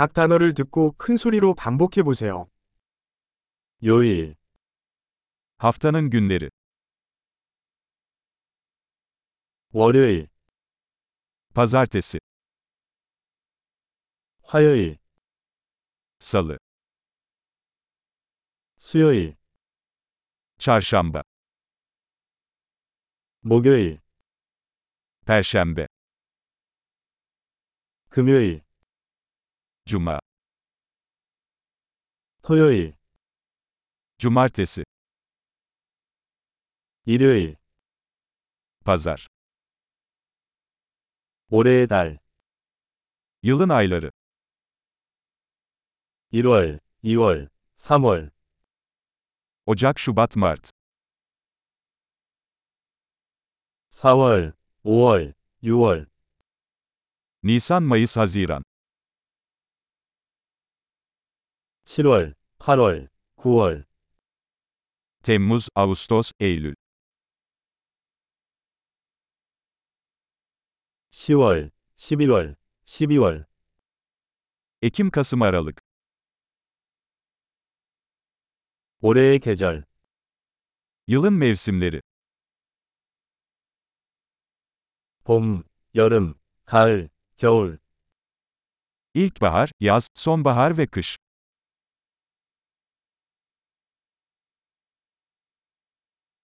각 단어를 듣고 큰 소리로 반복해 보세요. 요일, Haftanın günleri. 월요일, Pazartesi, 화요일, Salı, 수요일, Çarşamba, 목요일, Perşembe, 금요일, Cuma, 토요일, Cumartesi, 일요일, Pazar. 올해의 달, Yılın ayları. 1월, 2월, 3월, Ocak, Şubat, Mart. 4월, 5월, 6월, Nisan, Mayıs, Haziran. 7월, 8월, 9월, Temmuz, Ağustos, Eylül. 10월, 11월, 12월, Ekim, Kasım, Aralık. 올해의 계절, Yılın mevsimleri. 봄, 여름, 가을, 겨울, İlkbahar, yaz, sonbahar ve kış.